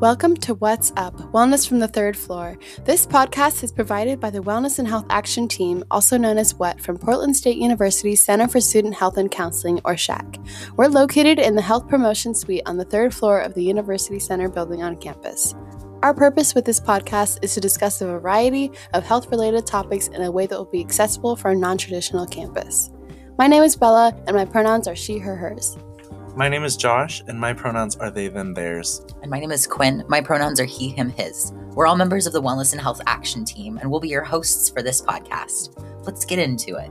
Welcome to What's Up Wellness from the Third Floor. This podcast is provided by the Wellness and Health Action Team, also known as WHAT, from Portland State University Center for Student Health and Counseling, or SHAC. We're located in the Health Promotion Suite on the third floor of the University Center building on campus. Our purpose with this podcast is to discuss a variety of health related topics in a way that will be accessible for a non traditional campus. My name is Bella, and my pronouns are she, her, hers. My name is Josh, and my pronouns are they, them, theirs. And my name is Quinn. My pronouns are he, him, his. We're all members of the Wellness and Health Action Team, and we'll be your hosts for this podcast. Let's get into it.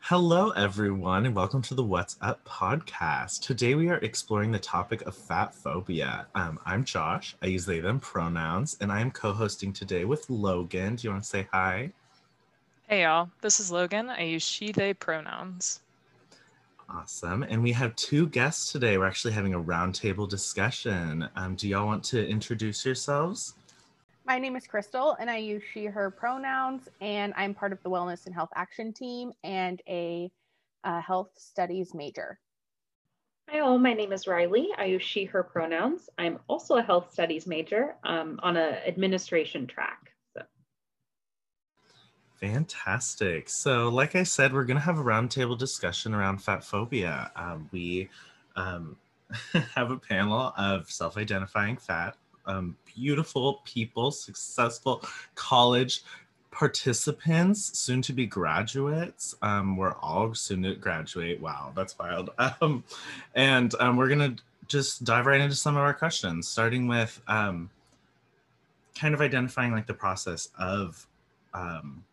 Hello, everyone, and welcome to the What's Up podcast. Today we are exploring the topic of fat phobia. Um, I'm Josh. I use they, them pronouns, and I am co hosting today with Logan. Do you want to say hi? Hey y'all, this is Logan. I use she, they pronouns. Awesome. And we have two guests today. We're actually having a roundtable discussion. Um, do y'all want to introduce yourselves? My name is Crystal, and I use she, her pronouns, and I'm part of the Wellness and Health Action Team and a uh, health studies major. Hi, all. My name is Riley. I use she, her pronouns. I'm also a health studies major um, on an administration track. Fantastic. So, like I said, we're going to have a roundtable discussion around fat phobia. Um, we um, have a panel of self identifying fat, um, beautiful people, successful college participants, soon to be graduates. Um, we're all soon to graduate. Wow, that's wild. Um, and um, we're going to just dive right into some of our questions, starting with kind of identifying like the process of um,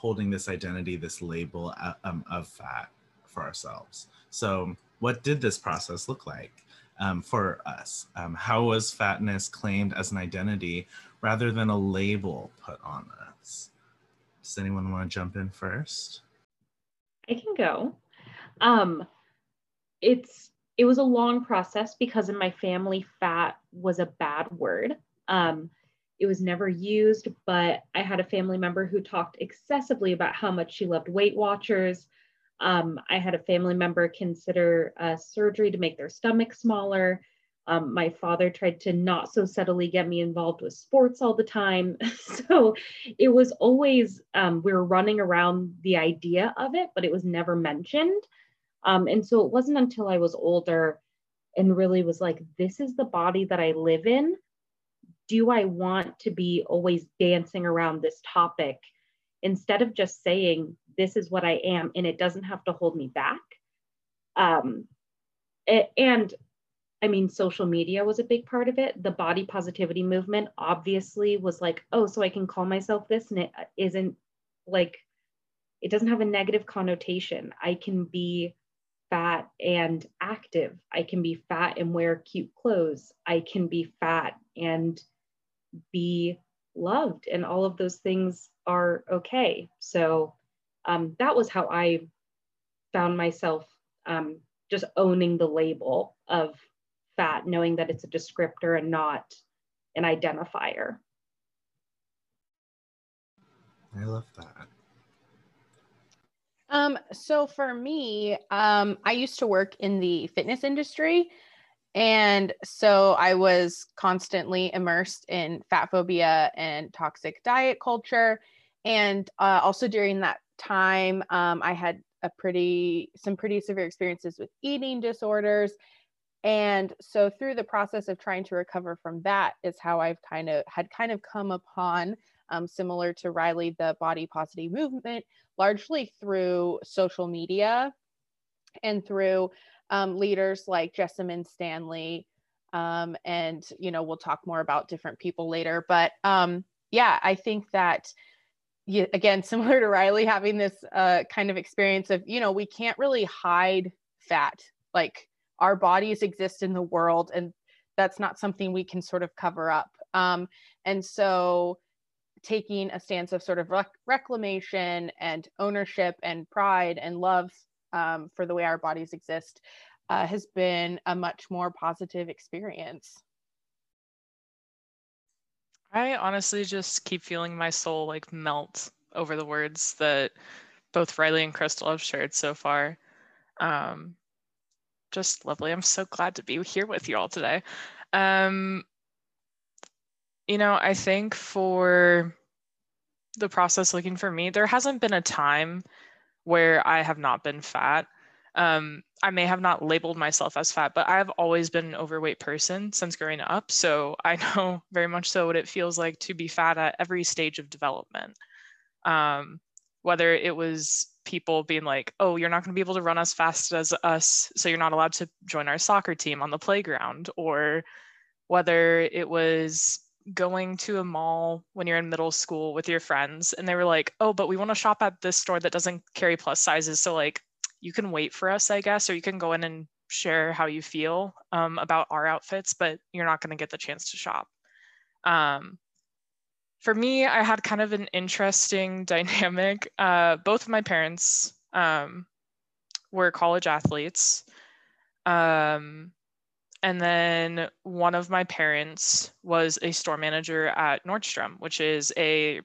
holding this identity, this label uh, um, of fat for ourselves. So, what did this process look like um, for us? Um, how was fatness claimed as an identity rather than a label put on us? Does anyone want to jump in first? I can go. Um, it's it was a long process because in my family, fat was a bad word. Um, it was never used, but I had a family member who talked excessively about how much she loved Weight Watchers. Um, I had a family member consider uh, surgery to make their stomach smaller. Um, my father tried to not so subtly get me involved with sports all the time. so it was always, um, we were running around the idea of it, but it was never mentioned. Um, and so it wasn't until I was older and really was like, this is the body that I live in do I want to be always dancing around this topic instead of just saying, this is what I am, and it doesn't have to hold me back? Um, and I mean, social media was a big part of it. The body positivity movement obviously was like, oh, so I can call myself this, and it isn't like, it doesn't have a negative connotation. I can be fat and active. I can be fat and wear cute clothes. I can be fat and be loved and all of those things are okay. So um, that was how i found myself um, just owning the label of fat knowing that it's a descriptor and not an identifier. I love that. Um, so for me, um, I used to work in the fitness industry and so I was constantly immersed in fat phobia and toxic diet culture. And uh, also during that time, um, I had a pretty, some pretty severe experiences with eating disorders. And so through the process of trying to recover from that is how I've kind of had kind of come upon, um, similar to Riley, the body positive movement, largely through social media and through um, leaders like Jessamyn Stanley. Um, and, you know, we'll talk more about different people later. But um, yeah, I think that, again, similar to Riley, having this uh, kind of experience of, you know, we can't really hide fat. Like our bodies exist in the world, and that's not something we can sort of cover up. Um, and so, taking a stance of sort of rec- reclamation and ownership and pride and love um, for the way our bodies exist uh, has been a much more positive experience. I honestly just keep feeling my soul like melt over the words that both Riley and Crystal have shared so far. Um, just lovely. I'm so glad to be here with you all today. Um, you know, I think for the process looking for me, there hasn't been a time where I have not been fat. Um, I may have not labeled myself as fat, but I've always been an overweight person since growing up. So I know very much so what it feels like to be fat at every stage of development. Um, whether it was people being like, oh, you're not going to be able to run as fast as us, so you're not allowed to join our soccer team on the playground, or whether it was going to a mall when you're in middle school with your friends and they were like, oh, but we want to shop at this store that doesn't carry plus sizes. So, like, you can wait for us, I guess, or you can go in and share how you feel um, about our outfits, but you're not going to get the chance to shop. Um, for me, I had kind of an interesting dynamic. Uh, both of my parents um, were college athletes. Um, and then one of my parents was a store manager at Nordstrom, which is a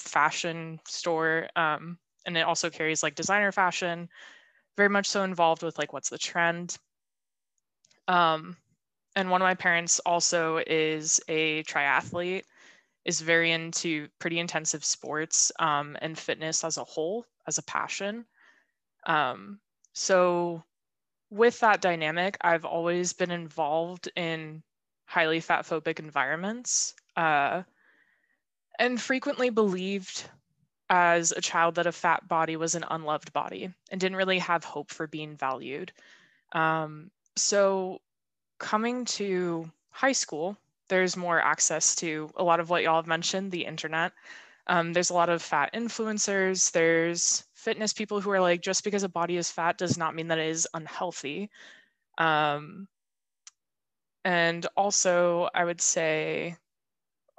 fashion store. Um, and it also carries like designer fashion, very much so involved with like what's the trend. Um, and one of my parents also is a triathlete is very into pretty intensive sports um, and fitness as a whole, as a passion. Um, so, with that dynamic, I've always been involved in highly fat phobic environments uh, and frequently believed as a child that a fat body was an unloved body and didn't really have hope for being valued. Um, so, coming to high school, there's more access to a lot of what y'all have mentioned, the internet. Um, there's a lot of fat influencers. There's fitness people who are like, just because a body is fat does not mean that it is unhealthy. Um, and also, I would say,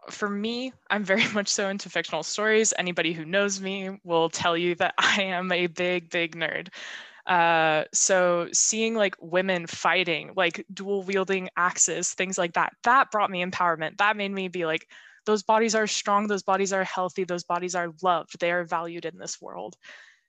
for me, I'm very much so into fictional stories. Anybody who knows me will tell you that I am a big, big nerd. Uh, so seeing like women fighting, like dual wielding axes, things like that, that brought me empowerment. That made me be like, those bodies are strong, those bodies are healthy, those bodies are loved, they are valued in this world.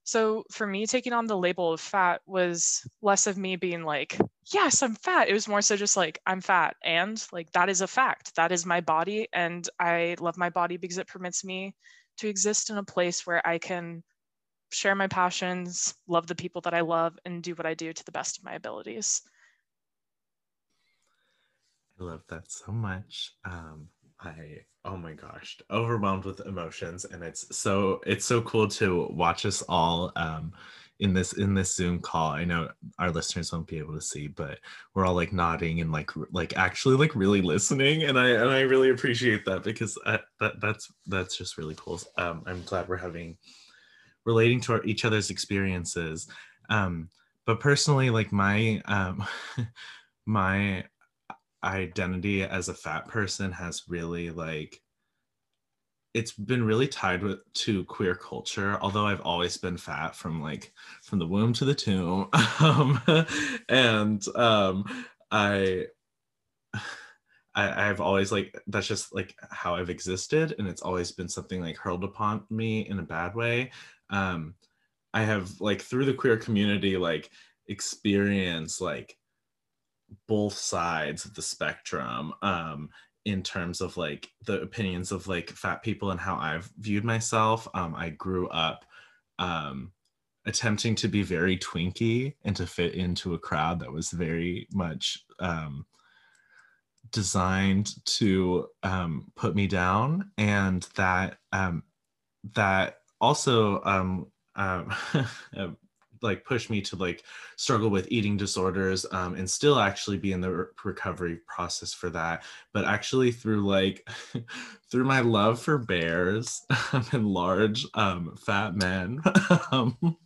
So for me, taking on the label of fat was less of me being like, yes, I'm fat. It was more so just like, I'm fat. And like, that is a fact. That is my body. And I love my body because it permits me to exist in a place where I can share my passions, love the people that I love, and do what I do to the best of my abilities. I love that so much. Um, I oh my gosh, overwhelmed with emotions, and it's so it's so cool to watch us all um, in this in this Zoom call. I know our listeners won't be able to see, but we're all like nodding and like like actually like really listening, and I and I really appreciate that because I, uh, that that's that's just really cool. Um, I'm glad we're having relating to our, each other's experiences. Um, but personally, like my um, my identity as a fat person has really like it's been really tied with to queer culture although i've always been fat from like from the womb to the tomb. Um, and um, i I, I've always like that's just like how I've existed, and it's always been something like hurled upon me in a bad way. Um i have like through the queer community like experience like both sides of the spectrum um in terms of like the opinions of like fat people and how i've viewed myself. Um i grew up um attempting to be very twinky and to fit into a crowd that was very much um designed to um put me down. And that um that also um, um uh, like push me to like struggle with eating disorders um, and still actually be in the re- recovery process for that but actually through like through my love for bears and large um, fat men um,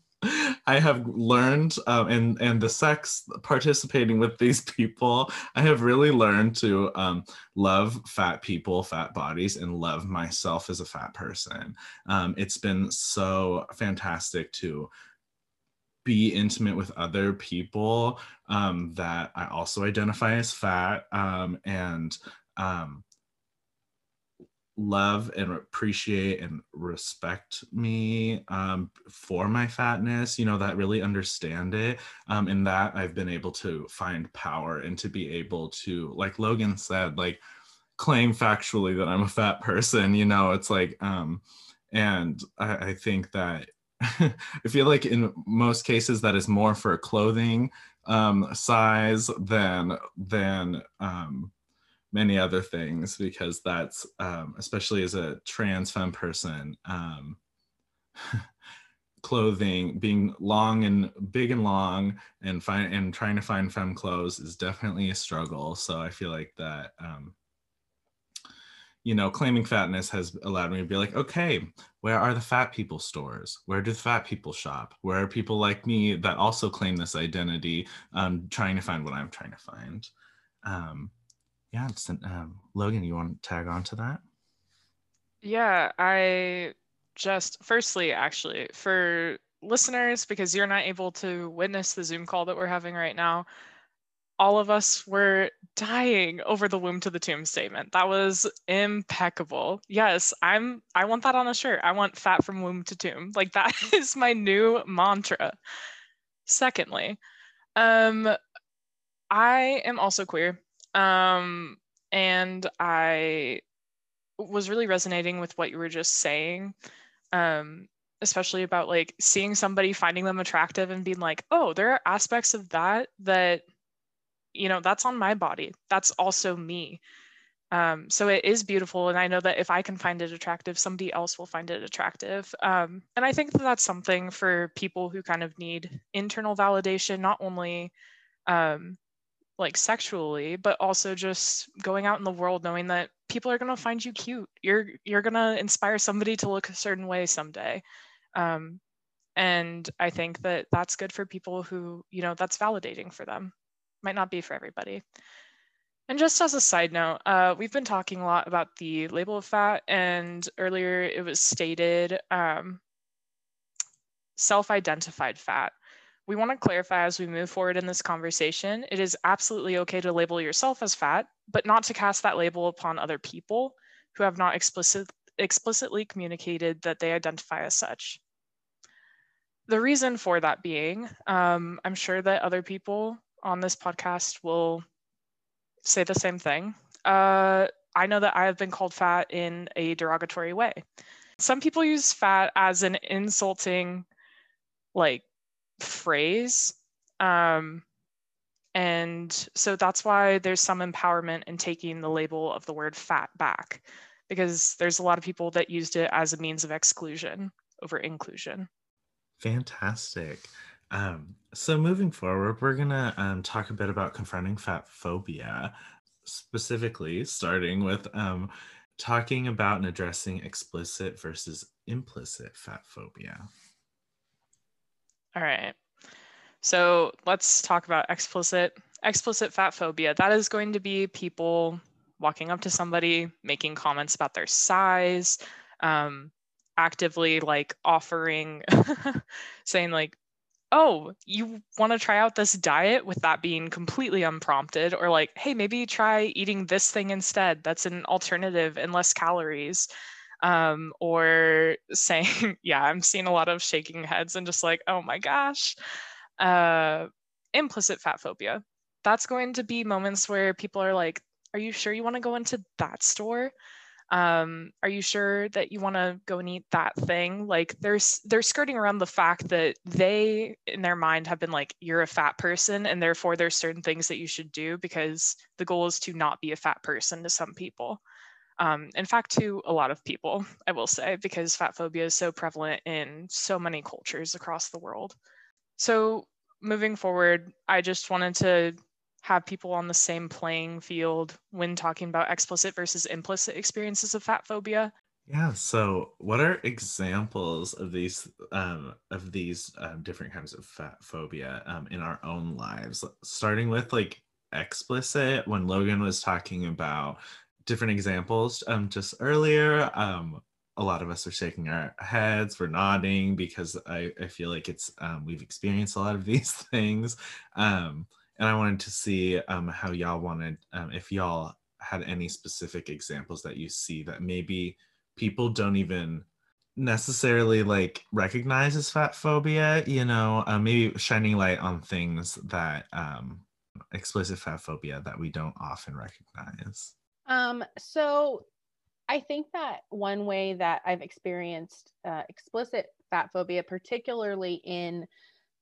I have learned, um, and and the sex participating with these people, I have really learned to um, love fat people, fat bodies, and love myself as a fat person. Um, it's been so fantastic to be intimate with other people um, that I also identify as fat, um, and um, love and appreciate and respect me um, for my fatness, you know, that really understand it. Um, in that I've been able to find power and to be able to, like Logan said, like claim factually that I'm a fat person, you know, it's like, um, and I, I think that I feel like in most cases that is more for clothing um, size than than um, many other things because that's um, especially as a trans femme person um, clothing being long and big and long and find and trying to find femme clothes is definitely a struggle. So i feel like that um, you know claiming fatness has allowed me to be like okay where are the fat people stores? Where do the fat people shop? Where are people like me that also claim this identity um, trying to find what i'm trying to find? Um, yeah, it's um, Logan, you want to tag on to that? Yeah, I just firstly, actually, for listeners, because you're not able to witness the Zoom call that we're having right now, all of us were dying over the womb to the tomb statement. That was impeccable. Yes, I'm I want that on a shirt. I want fat from womb to tomb. Like that is my new mantra. Secondly, um I am also queer. Um, and I was really resonating with what you were just saying, um, especially about like seeing somebody finding them attractive and being like, oh, there are aspects of that that, you know, that's on my body. That's also me. Um, so it is beautiful. And I know that if I can find it attractive, somebody else will find it attractive. Um, and I think that that's something for people who kind of need internal validation, not only um, like sexually but also just going out in the world knowing that people are going to find you cute you're you're going to inspire somebody to look a certain way someday um, and i think that that's good for people who you know that's validating for them might not be for everybody and just as a side note uh, we've been talking a lot about the label of fat and earlier it was stated um, self-identified fat we want to clarify as we move forward in this conversation, it is absolutely okay to label yourself as fat, but not to cast that label upon other people who have not explicit, explicitly communicated that they identify as such. The reason for that being, um, I'm sure that other people on this podcast will say the same thing. Uh, I know that I have been called fat in a derogatory way. Some people use fat as an insulting, like, phrase. Um, and so that's why there's some empowerment in taking the label of the word fat back, because there's a lot of people that used it as a means of exclusion over inclusion. Fantastic. Um, so moving forward, we're gonna um, talk a bit about confronting fat phobia, specifically starting with um, talking about and addressing explicit versus implicit fat phobia. All right. So let's talk about explicit explicit fat phobia. That is going to be people walking up to somebody, making comments about their size, um, actively like offering, saying like, "Oh, you want to try out this diet?" With that being completely unprompted, or like, "Hey, maybe try eating this thing instead. That's an alternative and less calories." um, or saying, yeah, I'm seeing a lot of shaking heads and just like, oh my gosh. Uh, implicit fat phobia. That's going to be moments where people are like, are you sure you want to go into that store? Um, are you sure that you want to go and eat that thing? Like there's they're skirting around the fact that they in their mind have been like, you're a fat person, and therefore there's certain things that you should do because the goal is to not be a fat person to some people. Um, in fact, to a lot of people, I will say, because fat phobia is so prevalent in so many cultures across the world. So, moving forward, I just wanted to have people on the same playing field when talking about explicit versus implicit experiences of fat phobia. Yeah. So, what are examples of these um, of these um, different kinds of fat phobia um, in our own lives? Starting with like explicit, when Logan was talking about different examples um, just earlier. Um, a lot of us are shaking our heads, we're nodding because I, I feel like it's um, we've experienced a lot of these things. Um, and I wanted to see um, how y'all wanted, um, if y'all had any specific examples that you see that maybe people don't even necessarily like recognize as fat phobia you know uh, maybe shining light on things that um explicit fat phobia that we don't often recognize. Um so i think that one way that i've experienced uh, explicit fat phobia particularly in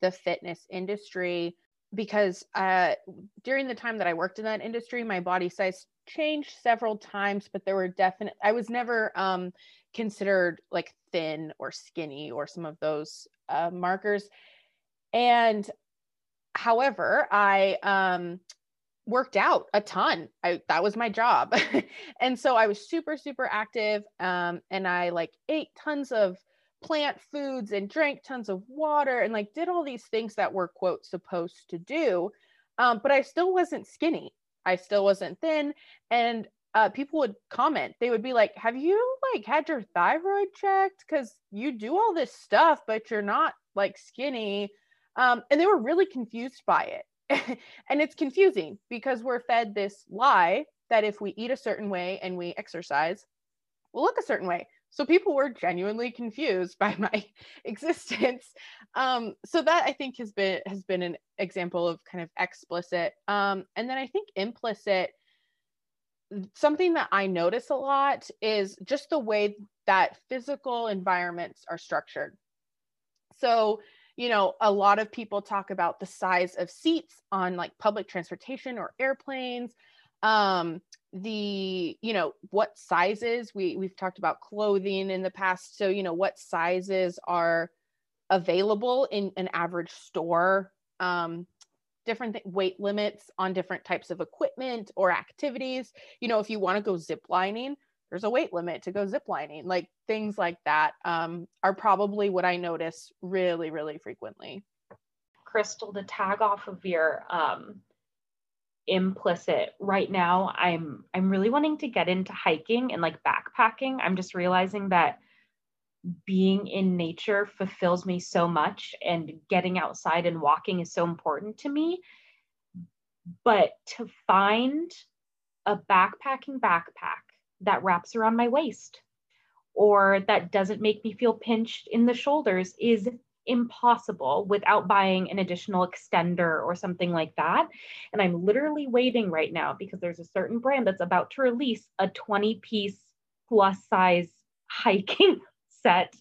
the fitness industry because uh, during the time that I worked in that industry, my body size changed several times, but there were definite, I was never um, considered like thin or skinny or some of those uh, markers. And however, I um, worked out a ton. I, that was my job. and so I was super, super active. Um, and I like ate tons of plant foods and drank tons of water and like did all these things that were quote supposed to do. Um, but i still wasn't skinny. I still wasn't thin. And uh, people would comment. They would be like have you like had your thyroid checked? Because you do all this stuff but you're not like skinny. Um, and they were really confused by it. And it's confusing because we're fed this lie that if we eat a certain way and we exercise we'll look a certain way so people were genuinely confused by my existence. Um, so that i think has been has been an example of kind of explicit. Um, and then i think implicit something that i notice a lot is just the way that physical environments are structured. So you know a lot of people talk about the size of seats on like public transportation or airplanes. Um the you know what sizes we we've talked about clothing in the past so you know what sizes are available in an average store um different th- weight limits on different types of equipment or activities. You know if you want to go zip lining there's a weight limit to go zip lining like things like that um, are probably what i notice really really frequently. Crystal to tag off of your um, implicit right now i'm i'm really wanting to get into hiking and like backpacking. I'm just realizing that being in nature fulfills me so much and getting outside and walking is so important to me. But to find a backpacking backpack that wraps around my waist or that doesn't make me feel pinched in the shoulders is impossible without buying an additional extender or something like that. And I'm literally waiting right now because there's a certain brand that's about to release a 20 piece plus size hiking set.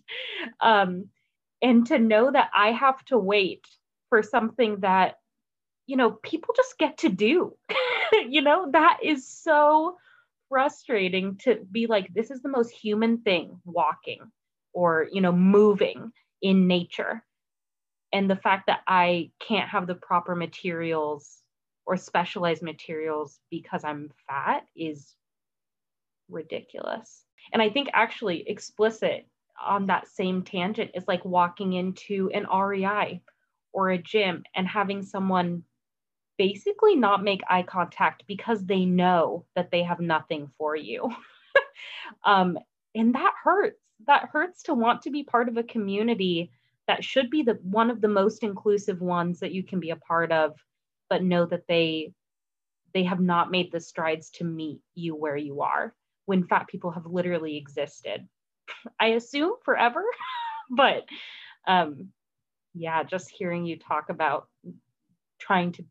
Um, and to know that I have to wait for something that, you know, people just get to do, you know, that is so frustrating to be like, this is the most human thing walking or, you know, moving in nature. And the fact that i can't have the proper materials or specialized materials because i'm fat is ridiculous. And i think actually explicit on that same tangent is like walking into an rei or a gym and having someone basically not make eye contact because they know that they have nothing for you. Um, and that hurts that hurts to want to be part of a community that should be the one of the most inclusive ones that you can be a part of but know that they they have not made the strides to meet you where you are when fat people have literally existed. I assume forever but um yeah just hearing you talk about trying to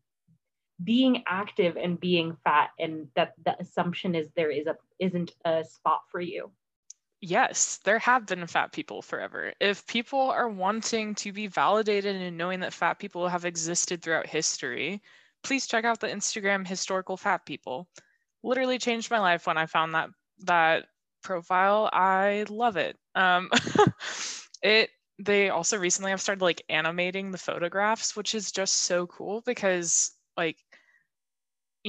being active and being fat and that the assumption is there is a isn't a spot for you yes, there have been fat people forever. If people are wanting to be validated and knowing that fat people have existed throughout history, please check out the Instagram historical fat people. Literally changed my life when I found that that profile. I love it. Um, it they also recently have started like animating the photographs, which is just so cool because like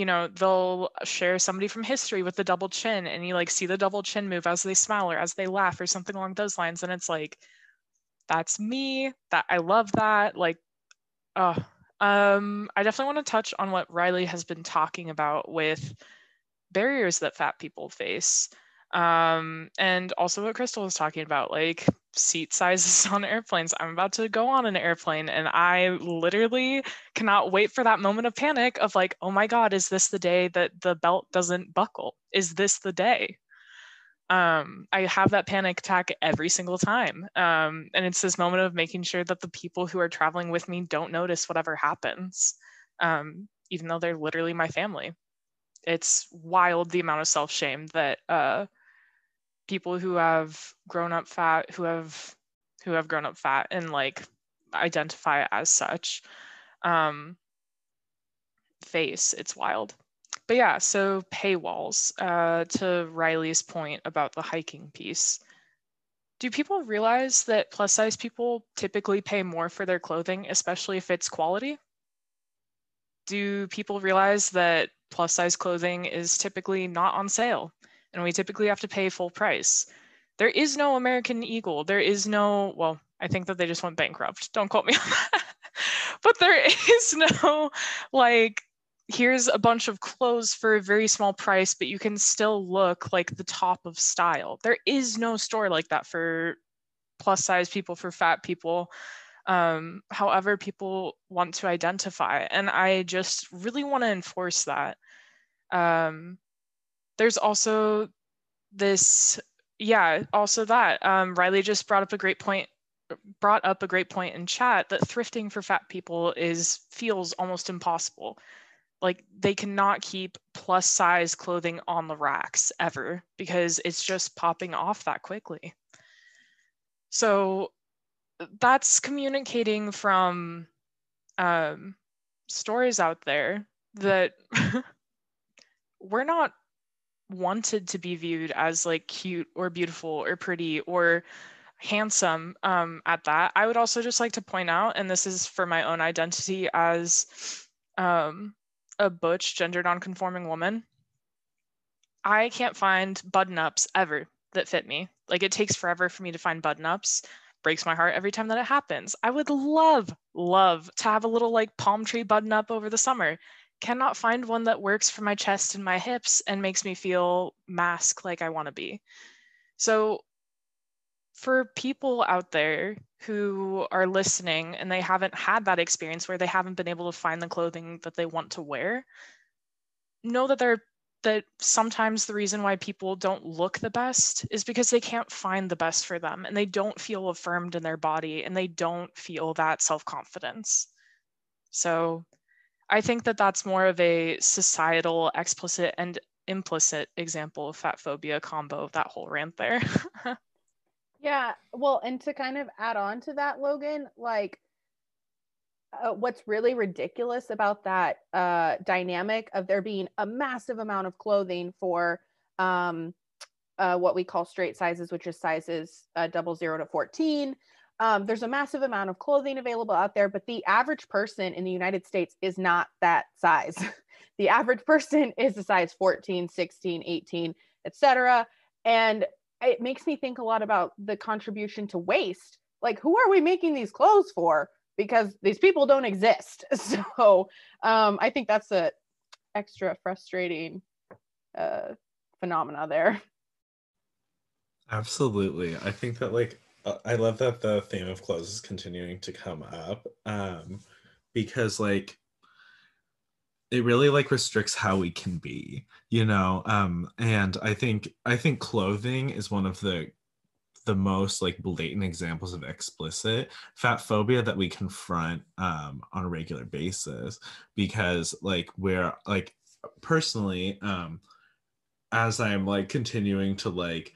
you know they'll share somebody from history with the double chin and you like see the double chin move as they smile or as they laugh or something along those lines and it's like that's me that i love that like uh um i definitely want to touch on what riley has been talking about with barriers that fat people face Um, and also what Crystal was talking about, like seat sizes on airplanes. I'm about to go on an airplane and I literally cannot wait for that moment of panic of like, oh my God, is this the day that the belt doesn't buckle? Is this the day? Um, I have that panic attack every single time. Um, and it's this moment of making sure that the people who are traveling with me don't notice whatever happens, um, even though they're literally my family. It's wild the amount of self shame that uh, people who have grown up fat who have who have grown up fat and like identify as such um face it's wild. But yeah so paywalls uh to riley's point about the hiking piece. Do people realize that plus size people typically pay more for their clothing especially if it's quality? Do people realize that plus size clothing is typically not on sale and we typically have to pay full price. There is no American Eagle. There is no, well, I think that they just went bankrupt. Don't quote me on that. but there is no, like, here's a bunch of clothes for a very small price, but you can still look like the top of style. There is no store like that for plus size people, for fat people. Um, however, people want to identify. And I just really want to enforce that. Um, there's also this yeah also that um, riley just brought up a great point brought up a great point in chat that thrifting for fat people is feels almost impossible. Like they cannot keep plus size clothing on the racks ever because it's just popping off that quickly. So that's communicating from um, stories out there that we're not wanted to be viewed as like cute or beautiful or pretty or handsome um, at that. I would also just like to point out, and this is for my own identity as um, a butch, gender nonconforming woman, I can't find button ups ever that fit me. Like it takes forever for me to find button ups. Breaks my heart every time that it happens. I would love, love to have a little like palm tree button up over the summer cannot find one that works for my chest and my hips and makes me feel masc like I want to be. So, for people out there who are listening and they haven't had that experience where they haven't been able to find the clothing that they want to wear, know that they're that sometimes the reason why people don't look the best is because they can't find the best for them and they don't feel affirmed in their body and they don't feel that self-confidence. So, I think that that's more of a societal explicit and implicit example of fat phobia combo of that whole rant there. yeah. Well, and to kind of add on to that, Logan, like uh, what's really ridiculous about that uh, dynamic of there being a massive amount of clothing for um, uh, what we call straight sizes, which is sizes uh, double zero to 14, um, there's a massive amount of clothing available out there, but the average person in the United States is not that size. the average person is a size 14, 16, 18, etc. And it makes me think a lot about the contribution to waste. Like, who are we making these clothes for? Because these people don't exist. So um, I think that's a extra frustrating uh, phenomena there. Absolutely. I think that like I love that the theme of clothes is continuing to come up um, because like it really like restricts how we can be, you know. Um, and I think I think clothing is one of the the most like blatant examples of explicit fat phobia that we confront um, on a regular basis because like we're like personally um as i'm like continuing to like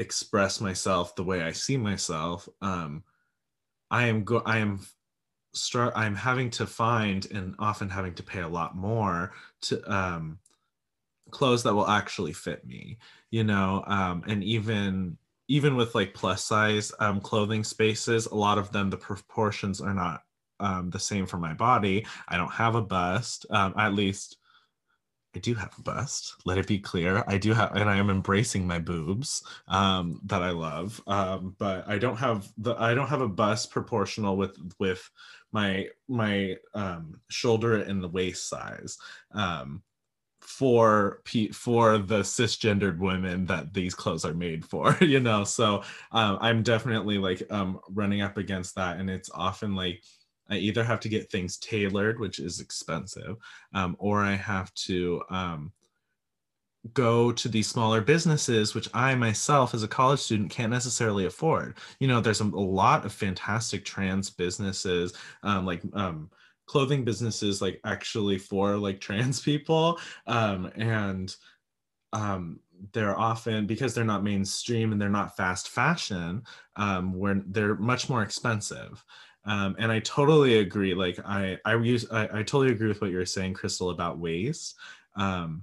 express myself the way I see myself, um, I am go I am start I'm having to find and often having to pay a lot more to um, clothes that will actually fit me, you know, um, and even even with like plus size um, clothing spaces, a lot of them the proportions are not um, the same for my body. I don't have a bust, um, at least I do have a bust. Let it be clear. I do have, and I am embracing my boobs um, that I love. Um, but I don't have the I don't have a bust proportional with with my my um, shoulder and the waist size. Um, for for the cisgendered women that these clothes are made for you know so um, i'm definitely like um, running up against that and it's often like i either have to get things tailored which is expensive um, or i have to um, go to these smaller businesses which i myself as a college student can't necessarily afford. You know there's a, lot of fantastic trans businesses um, like um, clothing businesses like actually for like trans people um, and um, they're often because they're not mainstream and they're not fast fashion um, where they're much more expensive um, and i totally agree like i i use I, I totally agree with what you're saying crystal about waste um,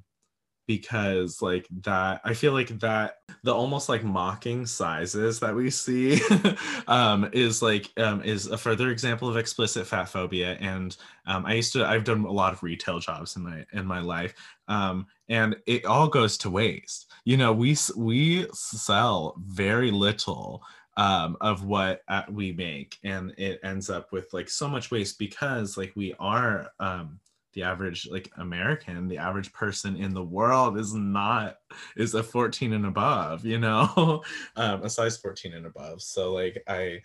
because like that i feel like that the almost like mocking sizes that we see um, is like um, is a further example of explicit fat phobia. And um, i used to i've done a lot of retail jobs in my in my life um, and it all goes to waste. You know we we sell very little um, of what uh, we make and it ends up with like so much waste because like we are um, the average like american the average person in the world is not is a 14 and above you know? Um, a size 14 and above. So like i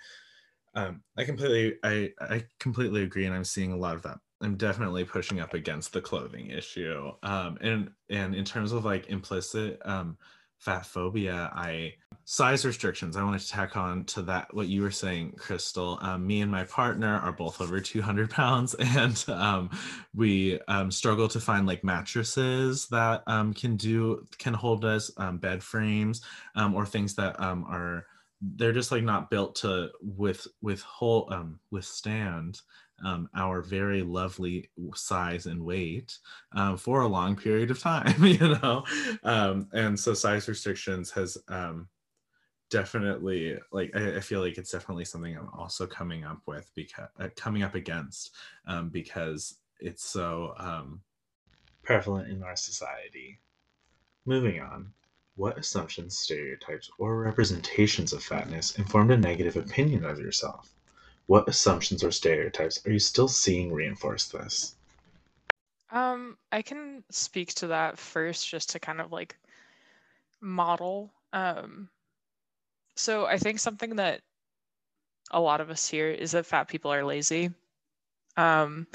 um i completely i i completely agree and i'm seeing a lot of that. I'm definitely pushing up against the clothing issue. Um and and in terms of like implicit um fat phobia i size restrictions i wanted to tack on to that what you were saying crystal um, me and my partner are both over 200 pounds and um, we um, struggle to find like mattresses that um, can do can hold us um, bed frames um, or things that are they're just like not built to with with whole withstand um, our very lovely size and weight um, for a long period of time, you know? Um, and so size restrictions has um, definitely, like, I, I, feel like it's definitely something I'm also coming up with because, uh, coming up against um, because it's so um, prevalent in our society. Moving on. What assumptions, stereotypes, or representations of fatness informed a negative opinion of yourself? What assumptions or stereotypes are you still seeing reinforce this? Um, I can speak to that first just to kind of like model. Um, so I think something that a lot of us hear is that fat people are lazy. Um,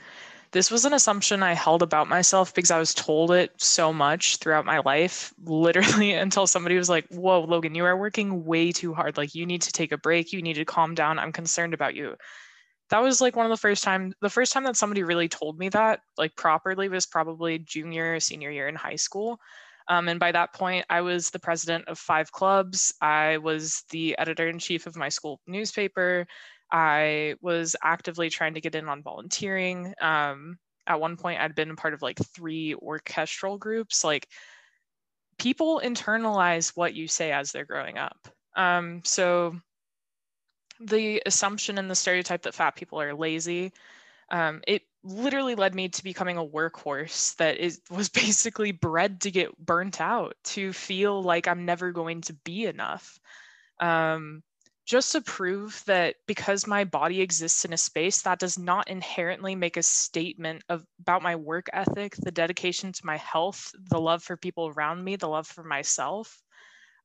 this was an assumption I held about myself because I was told it so much throughout my life, literally until somebody was like, Whoa, Logan, you are working way too hard. Like, you need to take a break. You need to calm down. I'm concerned about you. That was like one of the first time, the first time that somebody really told me that, like properly, was probably junior, senior year in high school. Um, and by that point, I was the president of five clubs. I was the editor in chief of my school newspaper. I was actively trying to get in on volunteering. Um, at one point, I'd been part of like three orchestral groups. Like people internalize what you say as they're growing up. Um, so the assumption and the stereotype that fat people are lazy, um, it literally led me to becoming a workhorse that is was basically bred to get burnt out, to feel like I'm never going to be enough. Um, just to prove that because my body exists in a space that does not inherently make a statement of about my work ethic the dedication to my health the love for people around me the love for myself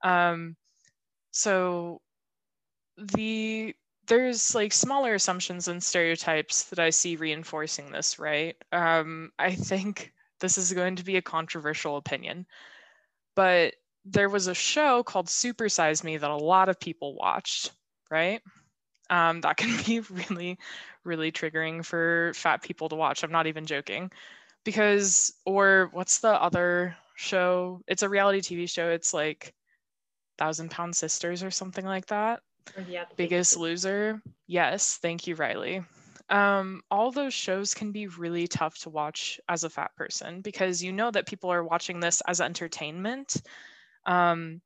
um, so the there's like smaller assumptions and stereotypes that i see reinforcing this right um, i think this is going to be a controversial opinion but there was a show called Super Size Me that a lot of people watched, right? Um, that can be really, really triggering for fat people to watch. I'm not even joking. Because, or what's the other show? It's a reality TV show. It's like Thousand Pound Sisters or something like that. Yeah, Biggest Loser. Yes, thank you, Riley. Um, all those shows can be really tough to watch as a fat person because you know that people are watching this as entertainment um,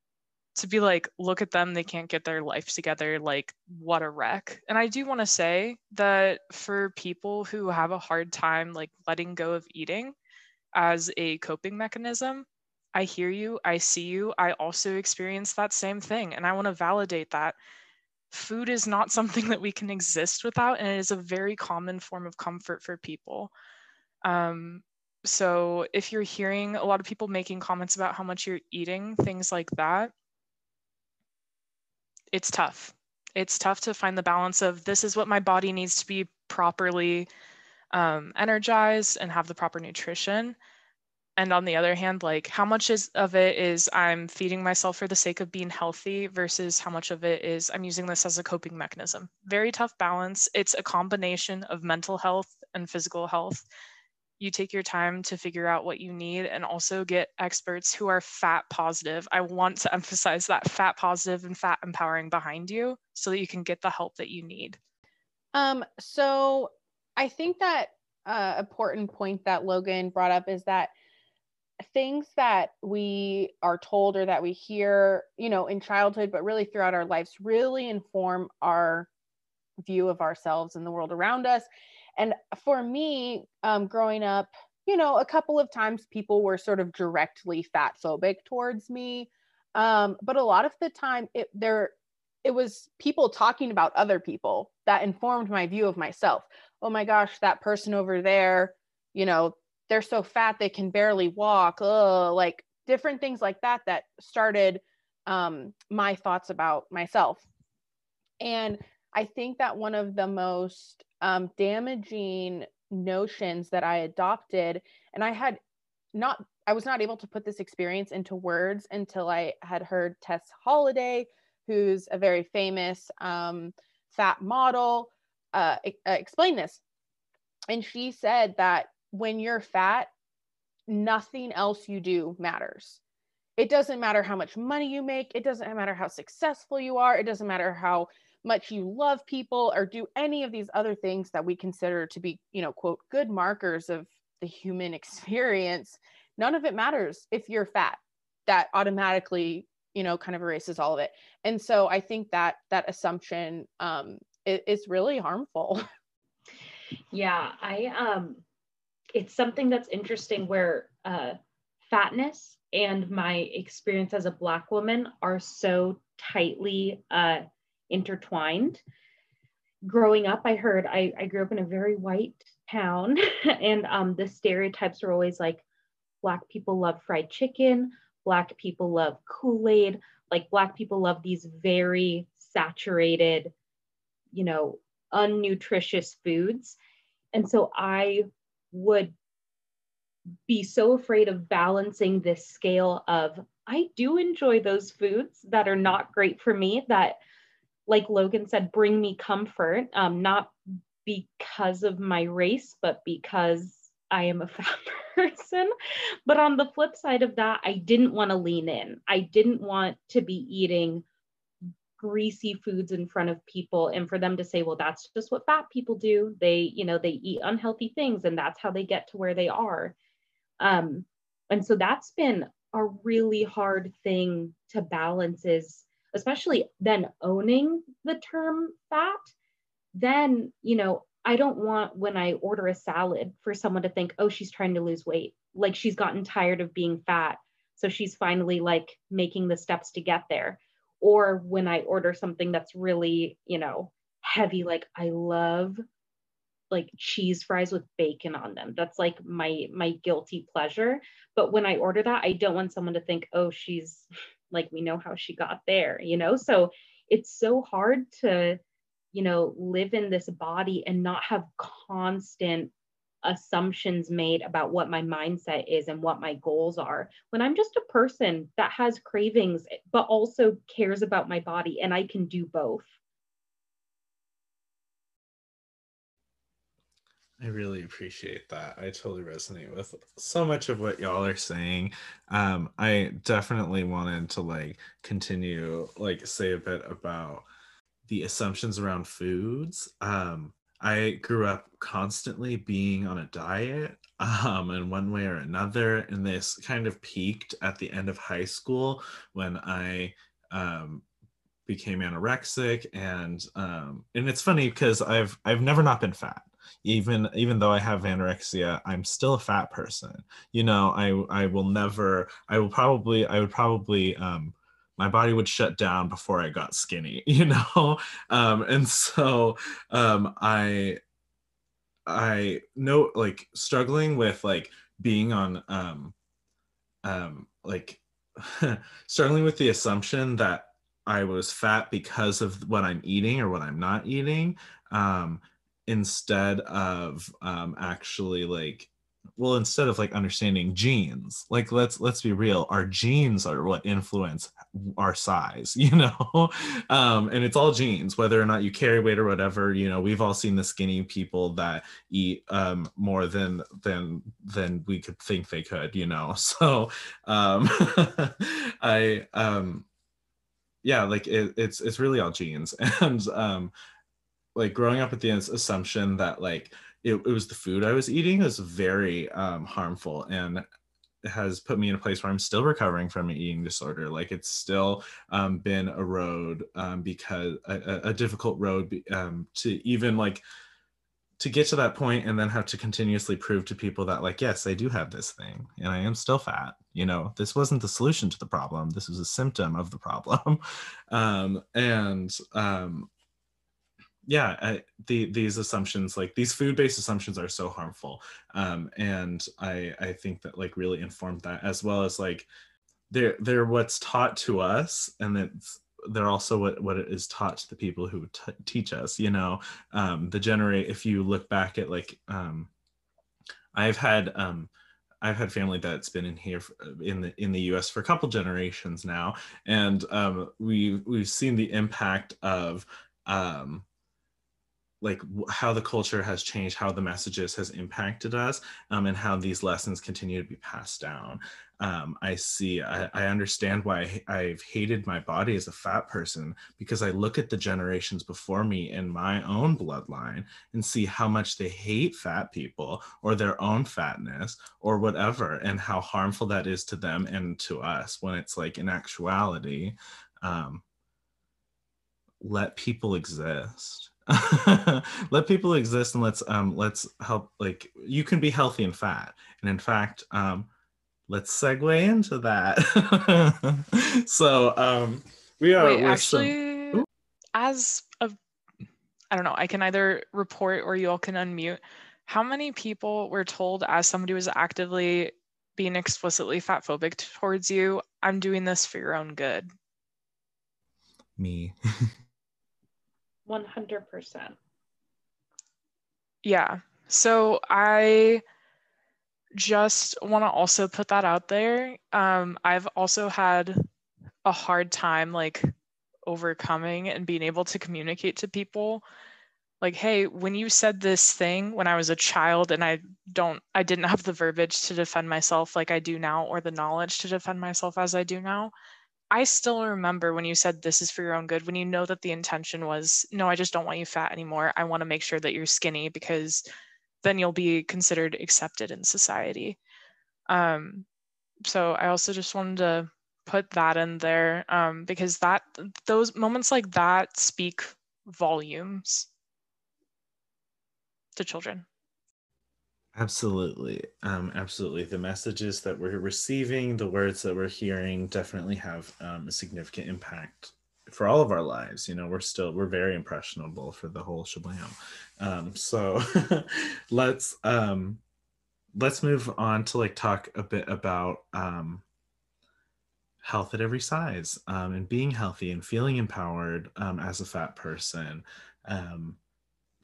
to be like, look at them, they can't get their life together, like, what a wreck. And I do want to say that for people who have a hard time, like, letting go of eating as a coping mechanism, I hear you, I see you, I also experience that same thing. And I want to validate that food is not something that we can exist without, and it is a very common form of comfort for people. Um, so if you're hearing a lot of people making comments about how much you're eating, things like that, it's tough. It's tough to find the balance of this is what my body needs to be properly um, energized and have the proper nutrition and on the other hand like how much is of it is i'm feeding myself for the sake of being healthy versus how much of it is i'm using this as a coping mechanism? Very tough balance. It's a combination of mental health and physical health. You take your time to figure out what you need and also get experts who are fat positive. I want to emphasize that fat positive and fat empowering behind you so that you can get the help that you need. Um so i think that uh, important point that logan brought up is that things that we are told or that we hear, you know, in childhood, but really throughout our lives, really inform our view of ourselves and the world around us. And for me, um, growing up, you know, a couple of times people were sort of directly fat phobic towards me. Um, but a lot of the time, it there it was people talking about other people that informed my view of myself. Oh my gosh, that person over there, you know, they're so fat they can barely walk Ugh, like different things like that that started um, my thoughts about myself. And i think that one of the most um, damaging notions that i adopted and i had not i was not able to put this experience into words until i had heard tess holliday who's a very famous um, fat model uh, explain this. And she said that when you're fat, nothing else you do matters. It doesn't matter how much money you make, it doesn't matter how successful you are, it doesn't matter how much you love people or do any of these other things that we consider to be, you know, quote, good markers of the human experience. None of it matters if you're fat. That automatically, you know, kind of erases all of it. And so I think that that assumption um, is, is really harmful. Yeah, I um it's something that's interesting where uh, fatness and my experience as a Black woman are so tightly uh, intertwined. Growing up, I heard I, I grew up in a very white town, and um, the stereotypes were always like Black people love fried chicken, Black people love Kool Aid, like Black people love these very saturated, you know, unnutritious foods. And so I would be so afraid of balancing this scale of I do enjoy those foods that are not great for me that like Logan said bring me comfort um, not because of my race but because I am a fat person. But on the flip side of that I didn't want to lean in. I didn't want to be eating greasy foods in front of people and for them to say well that's just what fat people do. They you know they eat unhealthy things and that's how they get to where they are. Um, and so that's been a really hard thing to balance is especially then owning the term fat then you know i don't want when i order a salad for someone to think oh she's trying to lose weight. Like she's gotten tired of being fat so she's finally like making the steps to get there or when I order something that's really, you know, heavy, like I love like cheese fries with bacon on them. That's like my my guilty pleasure. But when I order that, I don't want someone to think, "Oh, she's like we know how she got there," you know? So it's so hard to, you know, live in this body and not have constant assumptions made about what my mindset is and what my goals are when i'm just a person that has cravings but also cares about my body and i can do both I really appreciate that. I totally resonate with so much of what y'all are saying. Um, I definitely wanted to like continue, like, say a bit about the assumptions around foods. Um, I grew up constantly being on a diet um, in one way or another. And this kind of peaked at the end of high school when I um, became anorexic. And um, and it's funny because I've I've never not been fat. Even even though I have anorexia, I'm still a fat person. You know, I I will never. I will probably. I would probably um, my body would shut down before I got skinny, you know? Um, and so um, I, I know like struggling with like being on um um like struggling with the assumption that I was fat because of what I'm eating or what I'm not eating, um, instead of um, actually like well instead of like understanding genes like let's let's be real our genes are what influence our size you know? Um and it's all genes whether or not you carry weight or whatever you know we've all seen the skinny people that eat um more than than than we could think they could you know? So um i um yeah like it, it's it's really all genes. And um like growing up with the assumption that like it, it was the food I was eating was very um, harmful and has put me in a place where I'm still recovering from an eating disorder. Like it's still um, been a road um, because a, a, difficult road um, to even like to get to that point and then have to continuously prove to people that like yes I do have this thing and I am still fat. You know this wasn't the solution to the problem. This was a symptom of the problem, um, and um, yeah I, the, these assumptions like these food-based assumptions are so harmful um, and i i think that like really informed that as well as like they're they're what's taught to us and it's they're also what what is taught to the people who t- teach us you know um the generate if you look back at like um i've had um I've had family that's been in here in the in the U.S. for a couple generations now, and um, we we've seen the impact of um, like how the culture has changed how the messages has impacted us um, and how these lessons continue to be passed down. Um, i see I, I, understand why i've hated my body as a fat person because i look at the generations before me in my own bloodline and see how much they hate fat people or their own fatness or whatever and how harmful that is to them and to us when it's like in actuality um, let people exist let people exist and let's um let's help like you can be healthy and fat. And in fact um let's segue into that. So um we are Wait, actually some... as a i don't know i can either report or you all can unmute. How many people were told as somebody was actively being explicitly fat phobic towards you i'm doing this for your own good me 100%. Yeah. So I just want to also put that out there. Um, I've also had a hard time like overcoming and being able to communicate to people like hey when you said this thing when i was a child and i don't i didn't have the verbiage to defend myself like i do now or the knowledge to defend myself as i do now I still remember when you said this is for your own good, when you know that the intention was, no, I just don't want you fat anymore. I want to make sure that you're skinny because then you'll be considered accepted in society. Um, so I also just wanted to put that in there um, because that those moments like that speak volumes to children. Absolutely. Um, absolutely. The messages that we're receiving, the words that we're hearing definitely have um, a significant impact for all of our lives. You know, we're still, we're very impressionable for the whole shablam. Um, so let's, um, let's move on to like talk a bit about um, health at every size um, and being healthy and feeling empowered um, as a fat person. Um,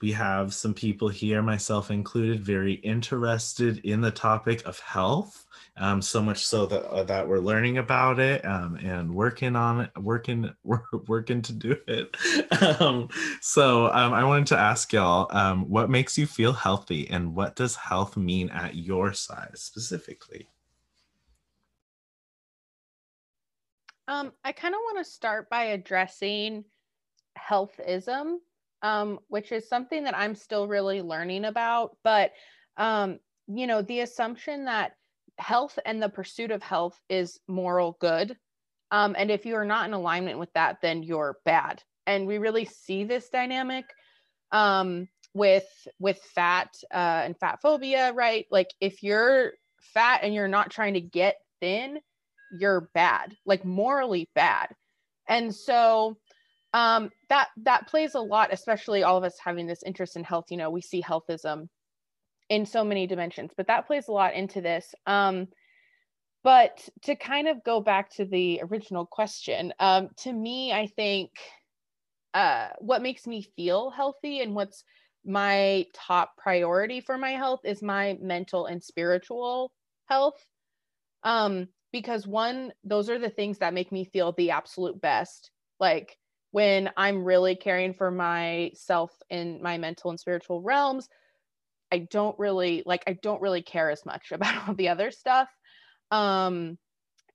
we have some people here, myself included, very interested in the topic of health. Um, so much so that uh, that we're learning about it um, and working on it, working working to do it. um, so um, I wanted to ask y'all, um, what makes you feel healthy, and what does health mean at your size specifically? Um, I kind of want to start by addressing healthism um, which is something that I'm still really learning about. But, um, you know, the assumption that health and the pursuit of health is moral good. Um, and if you are not in alignment with that, then you're bad. And we really see this dynamic um, with with fat uh, and fat phobia, right? Like if you're fat and you're not trying to get thin, you're bad, like morally bad. And so um, that that plays a lot, especially all of us having this interest in health. You know, we see healthism in so many dimensions, but that plays a lot into this. Um, but to kind of go back to the original question, um, to me, I think uh, what makes me feel healthy and what's my top priority for my health is my mental and spiritual health. Um, because one, those are the things that make me feel the absolute best. Like when I'm really caring for myself in my mental and spiritual realms, I don't really like I don't really care as much about all the other stuff. Um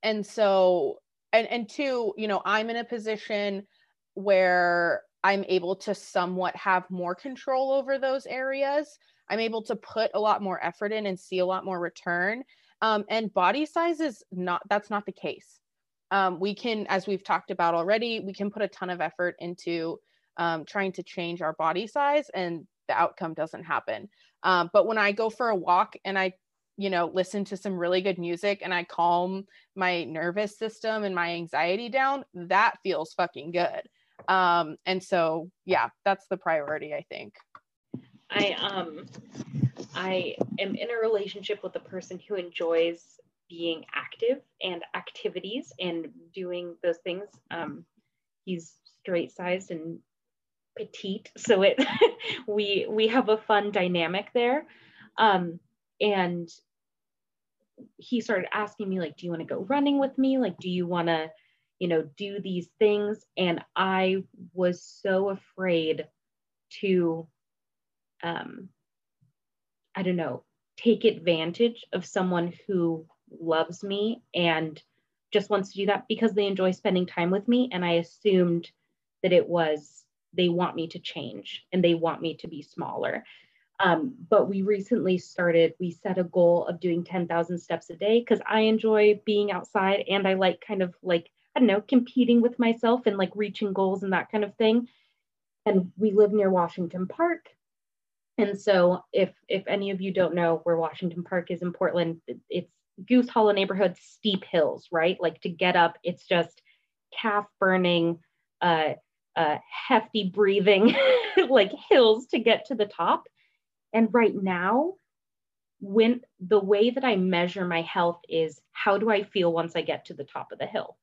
and so and and two, you know, I'm in a position where I'm able to somewhat have more control over those areas. I'm able to put a lot more effort in and see a lot more return. Um, and body size is not that's not the case. Um, we can, as we've talked about already, we can put a ton of effort into um, trying to change our body size, and the outcome doesn't happen. Um, but when I go for a walk and I, you know, listen to some really good music and I calm my nervous system and my anxiety down, that feels fucking good. Um, and so, yeah, that's the priority, I think. I um I am in a relationship with a person who enjoys being active and activities and doing those things. Um, he's straight sized and petite so it we we have a fun dynamic there um and he started asking me like do you want to go running with me like do you want to you know do these things and i was so afraid to um i don't know take advantage of someone who loves me and just wants to do that because they enjoy spending time with me and i assumed that it was they want me to change and they want me to be smaller. Um, but we recently started, we set a goal of doing 10,000 steps a day because I enjoy being outside and I like kind of like, I don't know, competing with myself and like reaching goals and that kind of thing. And we live near Washington Park. And so if if any of you don't know where Washington Park is in Portland, it's Goose Hollow neighborhood, steep hills, right? Like to get up, it's just calf burning, uh, uh, hefty breathing like hills to get to the top. And right now, when the way that I measure my health is how do I feel once I get to the top of the hill?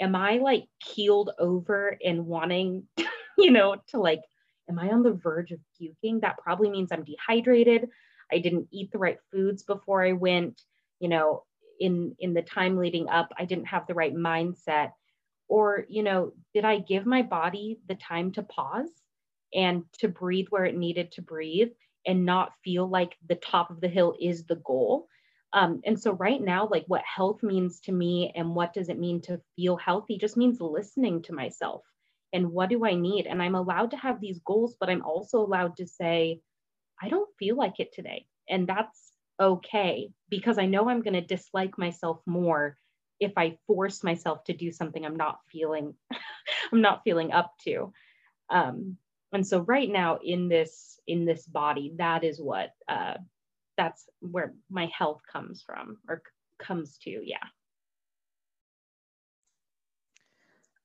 Am I like keeled over and wanting, you know, to like, am I on the verge of puking? That probably means I'm dehydrated. I didn't eat the right foods before I went, you know, in in the time leading up, I didn't have the right mindset. Or you know did i give my body the time to pause and to breathe where it needed to breathe and not feel like the top of the hill is the goal? Um, and so right now like what health means to me and what does it mean to feel healthy just means listening to myself and what do i need? And i'm allowed to have these goals but i'm also allowed to say i don't feel like it today. And that's okay because i know i'm going to dislike myself more if I force myself to do something I'm not feeling I'm not feeling up to. Um, and so right now in this in this body, that is what uh, that's where my health comes from or comes to. Yeah.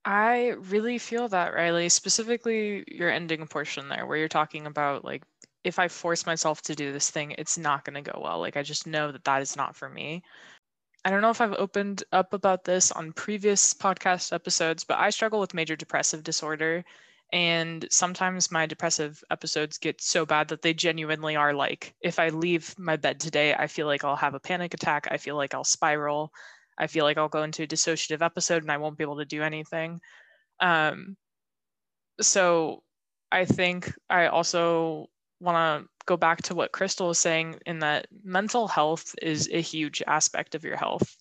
I really feel that, Riley. Specifically, your ending portion there, where you're talking about like, if I force myself to do this thing, it's not going to go well. Like, I just know that that is not for me. I don't know if I've opened up about this on previous podcast episodes, but I struggle with major depressive disorder. And sometimes my depressive episodes get so bad that they genuinely are like, if I leave my bed today, I feel like I'll have a panic attack. I feel like I'll spiral. I feel like I'll go into a dissociative episode and I won't be able to do anything. Um, so I think I also want to go back to what Crystal was saying in that mental health is a huge aspect of your health.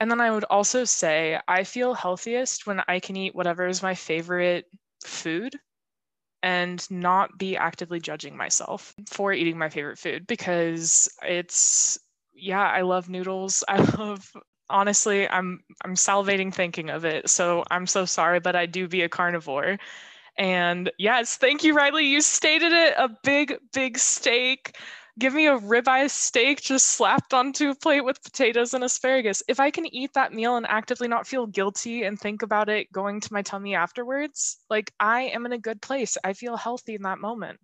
And then I would also say I feel healthiest when I can eat whatever is my favorite food and not be actively judging myself for eating my favorite food because it's yeah, I love noodles. I love honestly, I'm I'm salivating thinking of it. So I'm so sorry, but I do be a carnivore. And yes, thank you, Riley. You stated it a big, big steak. Give me a ribeye steak just slapped onto a plate with potatoes and asparagus. If I can eat that meal and actively not feel guilty and think about it going to my tummy afterwards, like I am in a good place. I feel healthy in that moment.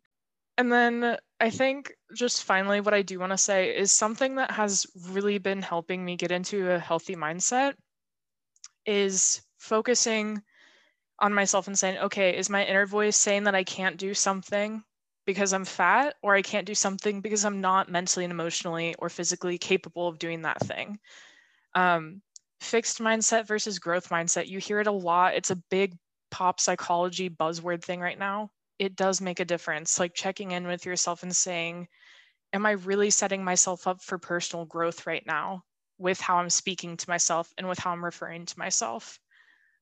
and then I think just finally, what I do want to say is something that has really been helping me get into a healthy mindset is focusing on myself and saying, okay, is my inner voice saying that I can't do something because I'm fat, or I can't do something because I'm not mentally and emotionally or physically capable of doing that thing? Um, fixed mindset versus growth mindset. You hear it a lot. It's a big pop psychology buzzword thing right now. It does make a difference, like checking in with yourself and saying, Am I really setting myself up for personal growth right now with how I'm speaking to myself and with how I'm referring to myself?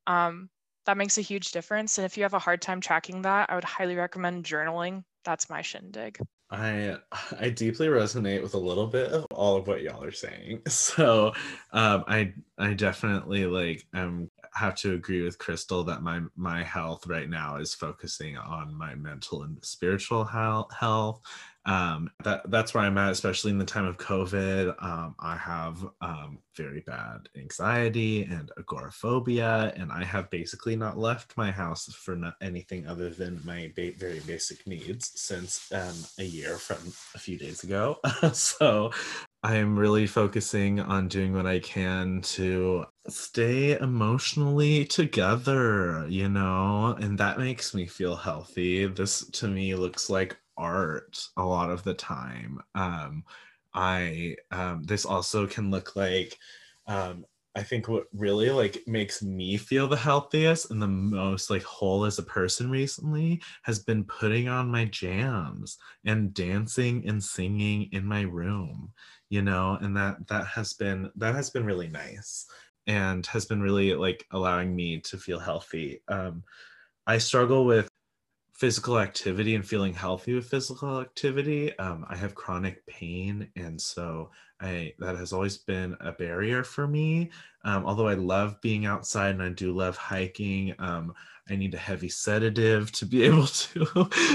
Um, that makes a huge difference. And if you have a hard time tracking that, I would highly recommend journaling. That's my shindig. I I deeply resonate with a little bit of all of what y'all are saying. So um, I I definitely like um have to agree with Crystal that my my health right now is focusing on my mental and spiritual health um, that that's where I'm at, especially in the time of COVID. Um, I have um, very bad anxiety and agoraphobia, and I have basically not left my house for not anything other than my ba- very basic needs since um, a year from a few days ago. so I am really focusing on doing what I can to stay emotionally together, you know, and that makes me feel healthy. This to me looks like art a lot of the time. Um, I um, this also can look like um, I think what really like makes me feel the healthiest and the most like whole as a person recently has been putting on my jams and dancing and singing in my room, you know, and that that has been that has been really nice and has been really like allowing me to feel healthy. Um, I struggle with physical activity and feeling healthy with physical activity. Um, I have chronic pain, and so I that has always been a barrier for me. Um, although I love being outside and I do love hiking, um, I need a heavy sedative to be able to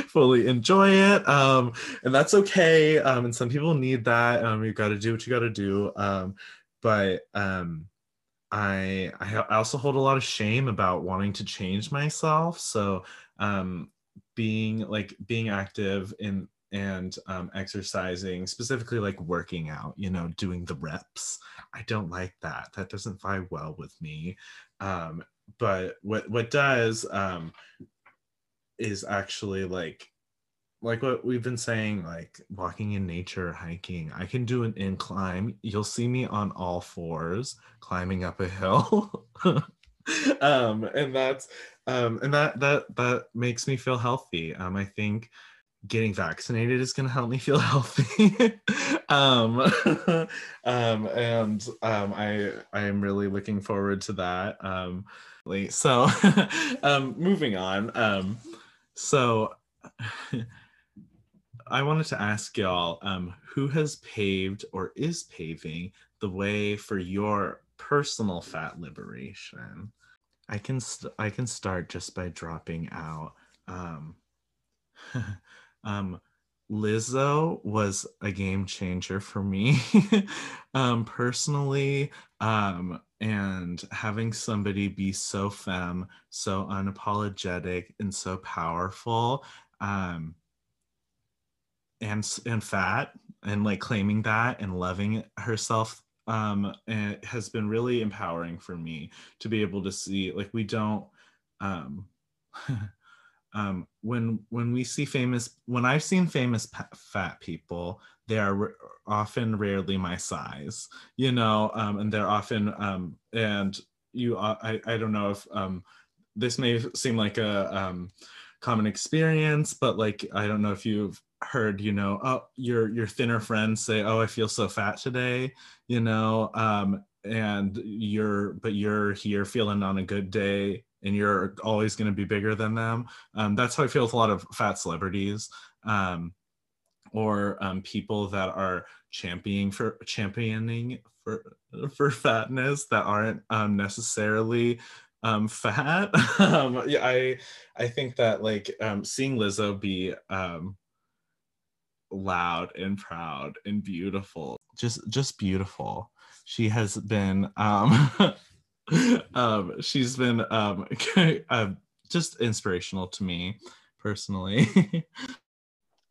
fully enjoy it, um, and that's okay. Um, and some people need that. Um, you got to do what you got to do. but I I also hold a lot of shame about wanting to change myself. So um, being like being active in and um, exercising specifically like working out you know doing the reps. I don't like that. That doesn't vibe well with me. Um, but what what does um, is actually like like what we've been saying like walking in nature hiking i can do an incline. You'll see me on all fours climbing up a hill. Um and that's um, and that that that makes me feel healthy. Um, I think getting vaccinated is going to help me feel healthy. um, um, and um, I I am really looking forward to that. Um, so um, moving on. Um, so I wanted to ask y'all um, who has paved or is paving the way for your personal fat liberation. I can st- I can start just by dropping out. Um, um, Lizzo was a game changer for me um, personally, um, and having somebody be so femme, so unapologetic, and so powerful, um, and and fat, and like claiming that and loving herself um, it has been really empowering for me to be able to see like we don't um, um, when when we see famous when I've seen famous fat people they are often rarely my size you know um, and they're often um, and you uh, I, I don't know if um, this may seem like a um, common experience but like I don't know if you've heard you know oh your your thinner friends say oh i feel so fat today you know um and you're but you're here feeling on a good day and you're always going to be bigger than them. Um, that's how i feel with a lot of fat celebrities um, or um, people that are championing for championing for for fatness that aren't um, necessarily um, fat. Um, yeah i i think that like um, seeing lizzo be um, loud and proud and beautiful. Just just beautiful. She has been um um she's been um uh, just inspirational to me personally.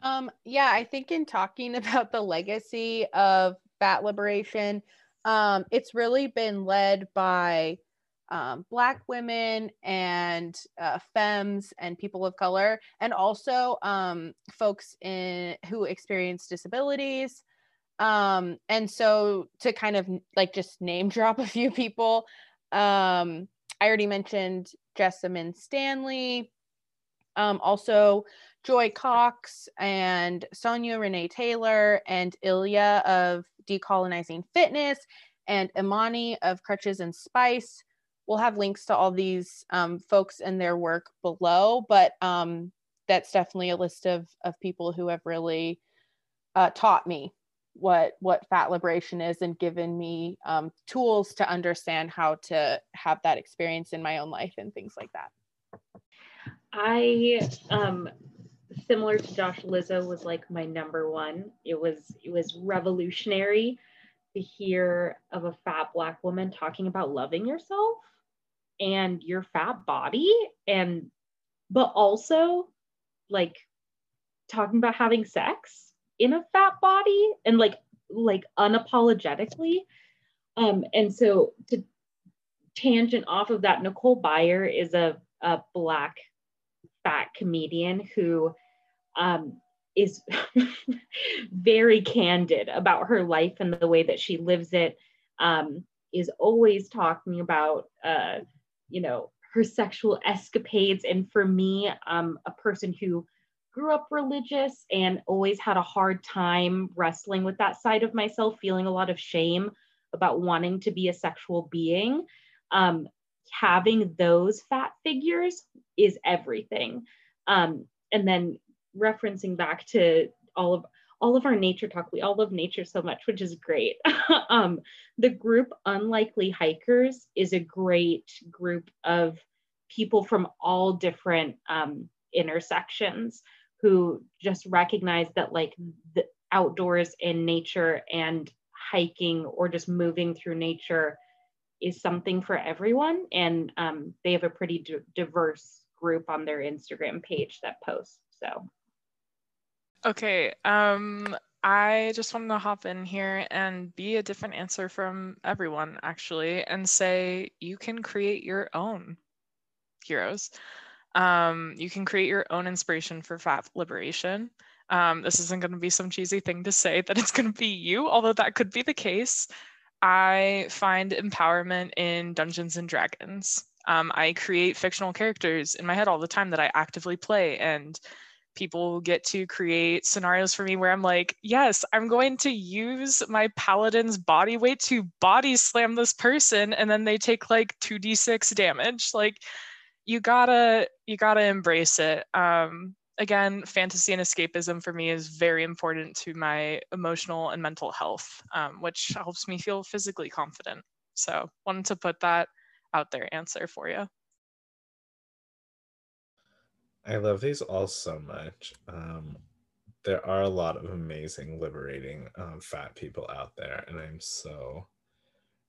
Um, yeah, I think in talking about the legacy of fat liberation, um, it's really been led by um, Black women and uh, femmes and people of color, and also um, folks in who experience disabilities. Um, and so to kind of like just name drop a few people, um, I already mentioned Jessamyn Stanley, um, also Joy Cox and Sonya Renee Taylor and Ilya of Decolonizing Fitness and Imani of Crutches and Spice. We'll have links to all these um, folks and their work below, but um, that's definitely a list of of people who have really uh, taught me what what fat liberation is and given me um, tools to understand how to have that experience in my own life and things like that. I um similar to Josh Lizzo was like my number one. It was it was revolutionary to hear of a fat black woman talking about loving yourself and your fat body and but also like talking about having sex in a fat body and like like unapologetically um and so to tangent off of that nicole byer is a, a black fat comedian who um, is very candid about her life and the way that she lives it. Um, is always talking about, uh, you know, her sexual escapades. And for me, um, a person who grew up religious and always had a hard time wrestling with that side of myself, feeling a lot of shame about wanting to be a sexual being. Um, having those fat figures is everything. Um, and then referencing back to all of all of our nature talk, we all love nature so much, which is great. um, the group Unlikely Hikers is a great group of people from all different um, intersections who just recognize that like the outdoors in nature and hiking or just moving through nature is something for everyone. And um, they have a pretty d- diverse group on their Instagram page that posts. So Okay. Um, I just wanted to hop in here and be a different answer from everyone, actually, and say you can create your own heroes. Um, you can create your own inspiration for fat liberation. Um, this isn't going to be some cheesy thing to say that it's going to be you, although that could be the case. I find empowerment in Dungeons and Dragons. Um, I create fictional characters in my head all the time that I actively play, and people get to create scenarios for me where I'm like, yes, I'm going to use my paladin's body weight to body slam this person, and then they take like 2d6 damage. Like, you gotta you gotta embrace it. Um, again, fantasy and escapism for me is very important to my emotional and mental health, um, which helps me feel physically confident. So, wanted to put that out there answer for you. I love these all so much. Um, there are a lot of amazing, liberating um, fat people out there, and I'm so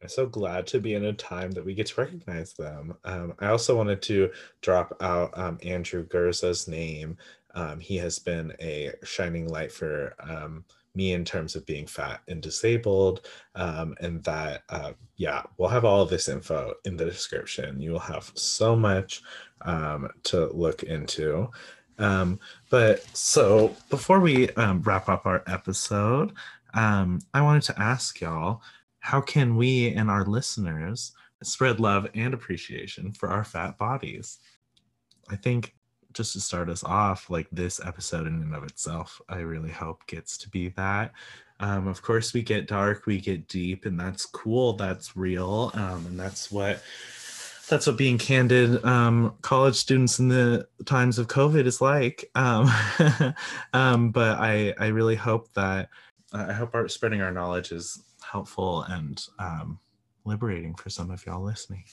I'm so glad to be in a time that we get to recognize them. Um, I also wanted to drop out um, Andrew Gurza's name. Um, he has been a shining light for um, me in terms of being fat and disabled. Um, and that, uh, yeah, we'll have all this info in the description. You will have so much um, to look into. Um, but so before we um, wrap up our episode, um, I wanted to ask y'all how can we and our listeners spread love and appreciation for our fat bodies? I think just to start us off, like this episode in and of itself, I really hope gets to be that. Um, of course, we get dark, we get deep, and that's cool. That's real, um, and that's what that's what being candid um, college students in the times of COVID is like. Um, um, but I I really hope that I hope our spreading our knowledge is helpful and um, liberating for some of y'all listening.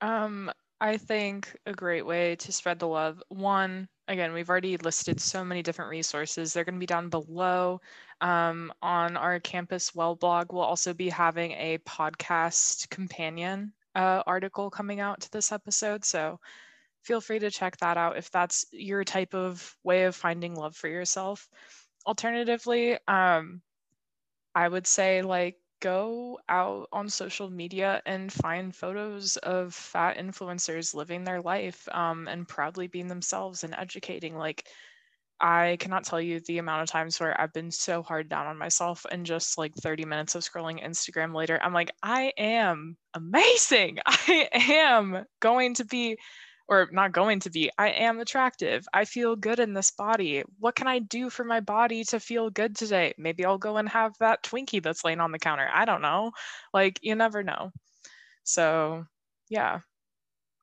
Um, I think a great way to spread the love. One, again, we've already listed so many different resources. They're going to be down below. Um, on our campus well blog, we'll also be having a podcast companion uh, article coming out to this episode. So feel free to check that out if that's your type of way of finding love for yourself. Alternatively, um, I would say like go out on social media and find photos of fat influencers living their life um, and proudly being themselves and educating. Like, I cannot tell you the amount of times where I've been so hard down on myself and just like 30 minutes of scrolling Instagram later, I'm like, I am amazing. I am going to be or not going to be, I am attractive. I feel good in this body. What can I do for my body to feel good today? Maybe I'll go and have that Twinkie that's laying on the counter. I don't know. Like, you never know. So, yeah,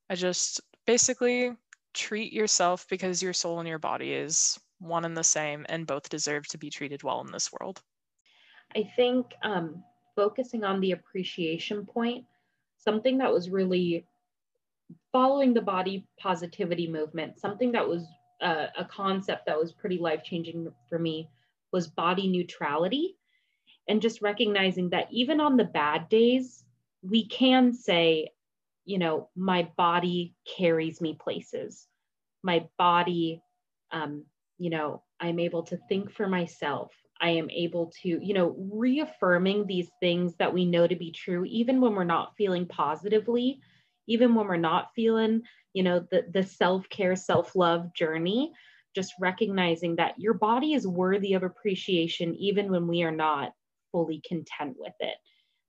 I just basically treat yourself because your soul and your body is one and the same, and both deserve to be treated well in this world. I think um, focusing on the appreciation point, something that was really following the body positivity movement, something that was uh, a concept that was pretty life changing for me was body neutrality. And just recognizing that even on the bad days, we can say, you know, my body carries me places. My body, um, you know, I'm able to think for myself. I am able to, you know, reaffirming these things that we know to be true, even when we're not feeling positively even when we're not feeling, you know, the, the self-care, self-love journey, just recognizing that your body is worthy of appreciation, even when we are not fully content with it.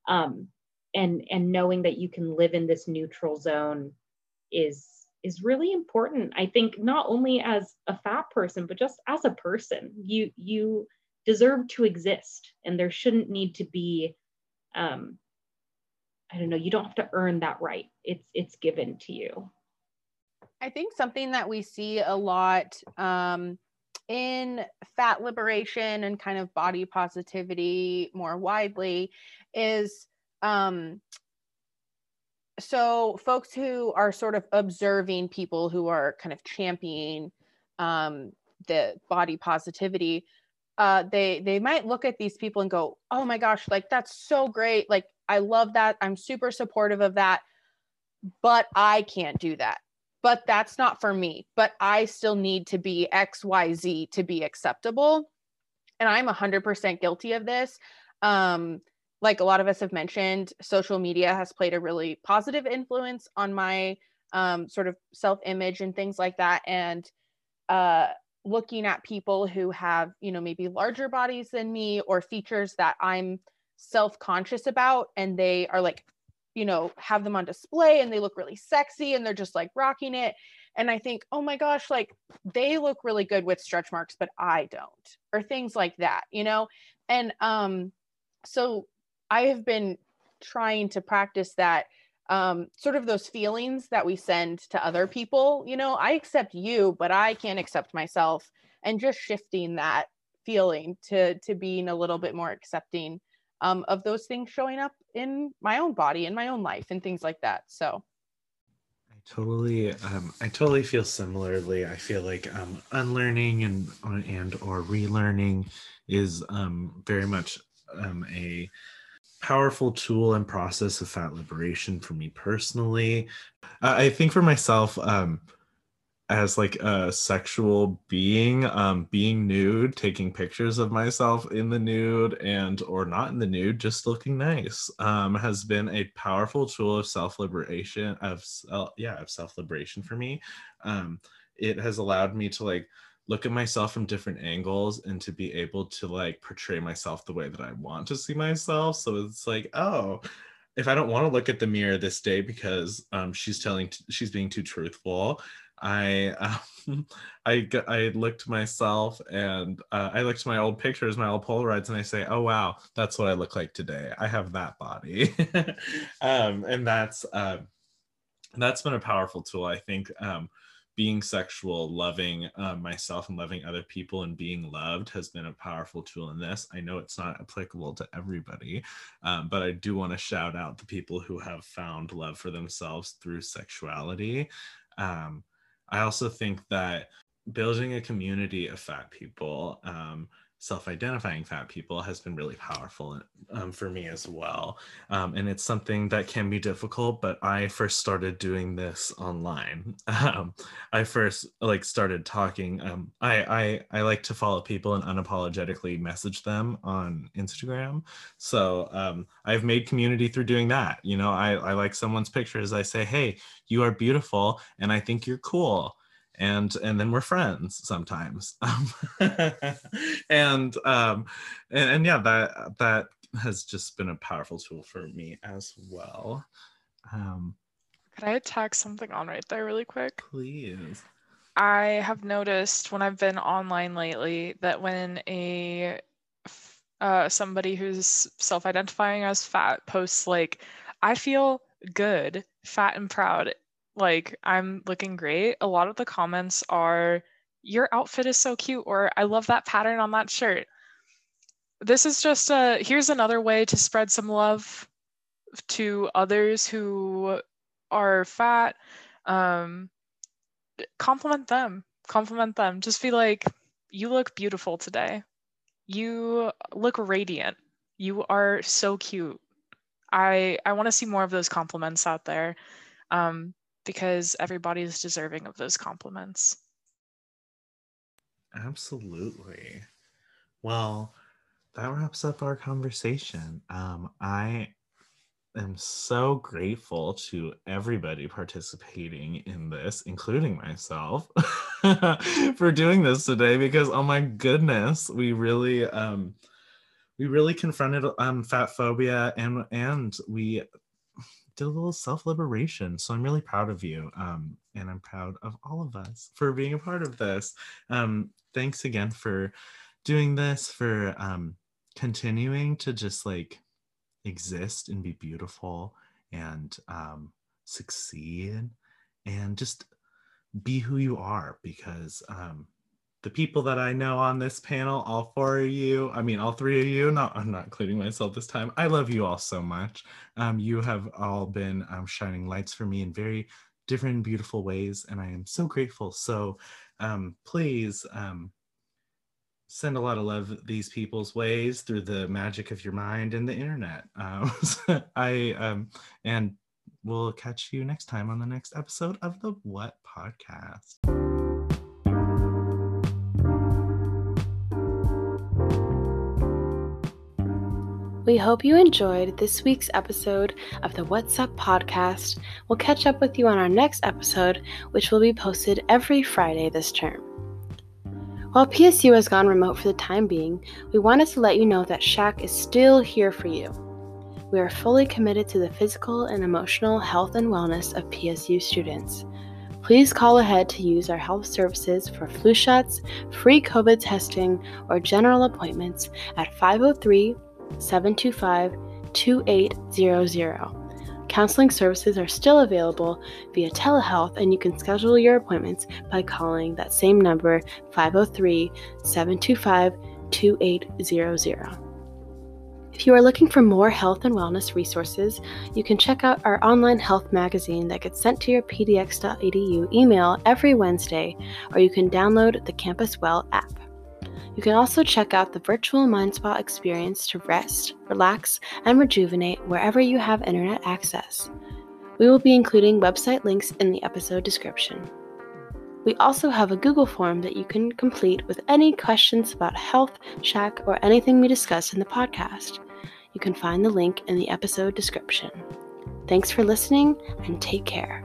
Um, and, and knowing that you can live in this neutral zone is is really important i think not only as a fat person but just as a person you you deserve to exist and there shouldn't need to be um, I don't know, you don't have to earn that right. It's it's given to you. I think something that we see a lot um, in fat liberation and kind of body positivity more widely is um, so folks who are sort of observing people who are kind of championing um, the body positivity uh, they they might look at these people and go oh my gosh like that's so great like I love that. I'm super supportive of that. But I can't do that. But that's not for me. But I still need to be XYZ to be acceptable. And I'm 100% guilty of this. Um, like a lot of us have mentioned, social media has played a really positive influence on my um, sort of self image and things like that. And uh, looking at people who have, you know, maybe larger bodies than me or features that I'm self-conscious about and they are like you know have them on display and they look really sexy and they're just like rocking it. And i think oh my gosh like they look really good with stretch marks but i don't or things like that you know? And um so i have been trying to practice that um sort of those feelings that we send to other people you know? I accept you but i can't accept myself and just shifting that feeling to to being a little bit more accepting um, of those things showing up in my own body in my own life and things like that. So I totally um, i totally feel similarly. I feel like um, unlearning and and or relearning is um, very much um, a powerful tool and process of fat liberation for me personally. Uh, i think for myself um, as like a sexual being um being nude taking pictures of myself in the nude and or not in the nude just looking nice um has been a powerful tool of self-liberation of uh, yeah of self-liberation for me. Um it has allowed me to like look at myself from different angles and to be able to like portray myself the way that I want to see myself. So it's like oh if I don't want to look at the mirror this day because um, she's telling t- she's being too truthful, I um, I I look to myself and uh, I looked my old pictures, my old Polaroids, and I say, "Oh wow, that's what I look like today. I have that body," um, and that's uh, that's been a powerful tool. I think um, being sexual, loving uh, myself, and loving other people, and being loved has been a powerful tool in this. I know it's not applicable to everybody, um, but I do want to shout out the people who have found love for themselves through sexuality. Um, I also think that building a community of fat people um, self-identifying fat people has been really powerful um, for me as well. Um, and it's something that can be difficult but i first started doing this online. Um, i first like started talking um, I, I i like to follow people and unapologetically message them on instagram. So um, i've made community through doing that. You know I, I like someone's pictures. I say hey you are beautiful and i think you're cool and and then we're friends sometimes. Um, and um and, and yeah that that has just been a powerful tool for me as well. Um Could I tack something on right there really quick? please. I have noticed when I've been online lately that when a uh, somebody who's self-identifying as fat posts like, "I feel good, fat and proud," like I'm looking great. A lot of the comments are, "Your outfit is so cute," or "I love that pattern on that shirt." This is just a here's another way to spread some love to others who are fat. Um, compliment them compliment them just be like you look beautiful today you look radiant you are so cute i i want to see more of those compliments out there um, because everybody is deserving of those compliments. Absolutely. Well that wraps up our conversation. Um i am so grateful to everybody participating in this, including myself, for doing this today because oh my goodness, we really um we really confronted um fat phobia and and we did a little self-liberation. So I'm really proud of you. Um and I'm proud of all of us for being a part of this. Um thanks again for doing this for um continuing to just like exist and be beautiful and um, succeed and just be who you are because um, the people that I know on this panel, all four of you, I mean, all three of you, not, I'm not including myself this time. I love you all so much. Um, you have all been um, shining lights for me in very different, beautiful ways, and I am so grateful. So um, please um, send a lot of love these people's ways through the magic of your mind and the internet. Um, so I um, and we'll catch you next time on the next episode of the What Podcast. We hope you enjoyed this week's episode of the What's Up podcast. We'll catch up with you on our next episode, which will be posted every Friday this term. While PSU has gone remote for the time being, we wanted to let you know that SHAC is still here for you. We are fully committed to the physical and emotional health and wellness of PSU students. Please call ahead to use our health services for flu shots, free COVID testing, or general appointments at 503 725 2800. Counseling services are still available via telehealth, and you can schedule your appointments by calling that same number 503 725 2800. If you are looking for more health and wellness resources, you can check out our online health magazine that gets sent to your pdx.edu email every Wednesday, or you can download the Campus Well app. You can also check out the virtual Mind Spa experience to rest, relax, and rejuvenate wherever you have internet access. We will be including website links in the episode description. We also have a Google form that you can complete with any questions about health, SHAC, or anything we discuss in the podcast. You can find the link in the episode description. Thanks for listening and take care.